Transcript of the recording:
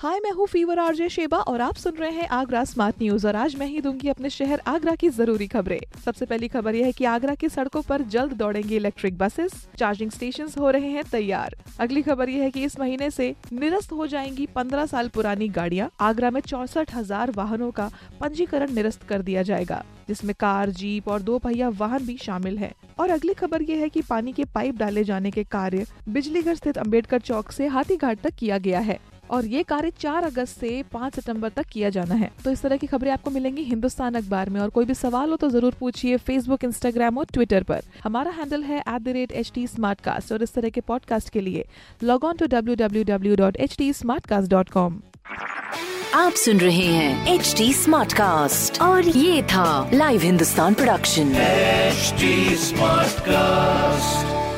हाय, मैं हूँ fever RJ Sheba और आप सुन रहे हैं आगरा स्मार्ट न्यूज़ और आज मैं ही दूँगी अपने शहर आगरा की ज़रूरी खबरें। सबसे पहली खबर यह है कि आगरा की सड़कों पर जल्द दौड़ेंगी इलेक्ट्रिक बसेस। चार्जिंग स्टेशन हो रहे हैं तैयार। अगली खबर यह है कि इस महीने से निरस्त हो जाएँगी 15 साल पुरानी गाड़ियाँ। आगरा में चौसठ हज़ार वाहनों का पंजीकरण निरस्त कर दिया जाएगा, जिसमें कार, जीप और दो पहिया वाहन भी शामिल है। और अगली खबर ये है कि पानी के पाइप डाले जाने के कार्य बिजलीघर स्थित अंबेडकर चौक से हाथीघाट तक किया गया है। और ये कार्य 4 अगस्त से 5 सितंबर तक किया जाना है। तो इस तरह की खबरें आपको मिलेंगी हिंदुस्तान अखबार में। और कोई भी सवाल हो तो ज़रूर पूछिए फेसबुक इंस्टाग्राम और ट्विटर पर। हमारा हैंडल है at the rate H T और इस तरह के पॉडकास्ट के लिए log on to W W W dot H T dot com आप सुन रहे हैं एच डी स्मार्ट कास्ट और ये था live Hindustan production HD Smartcast.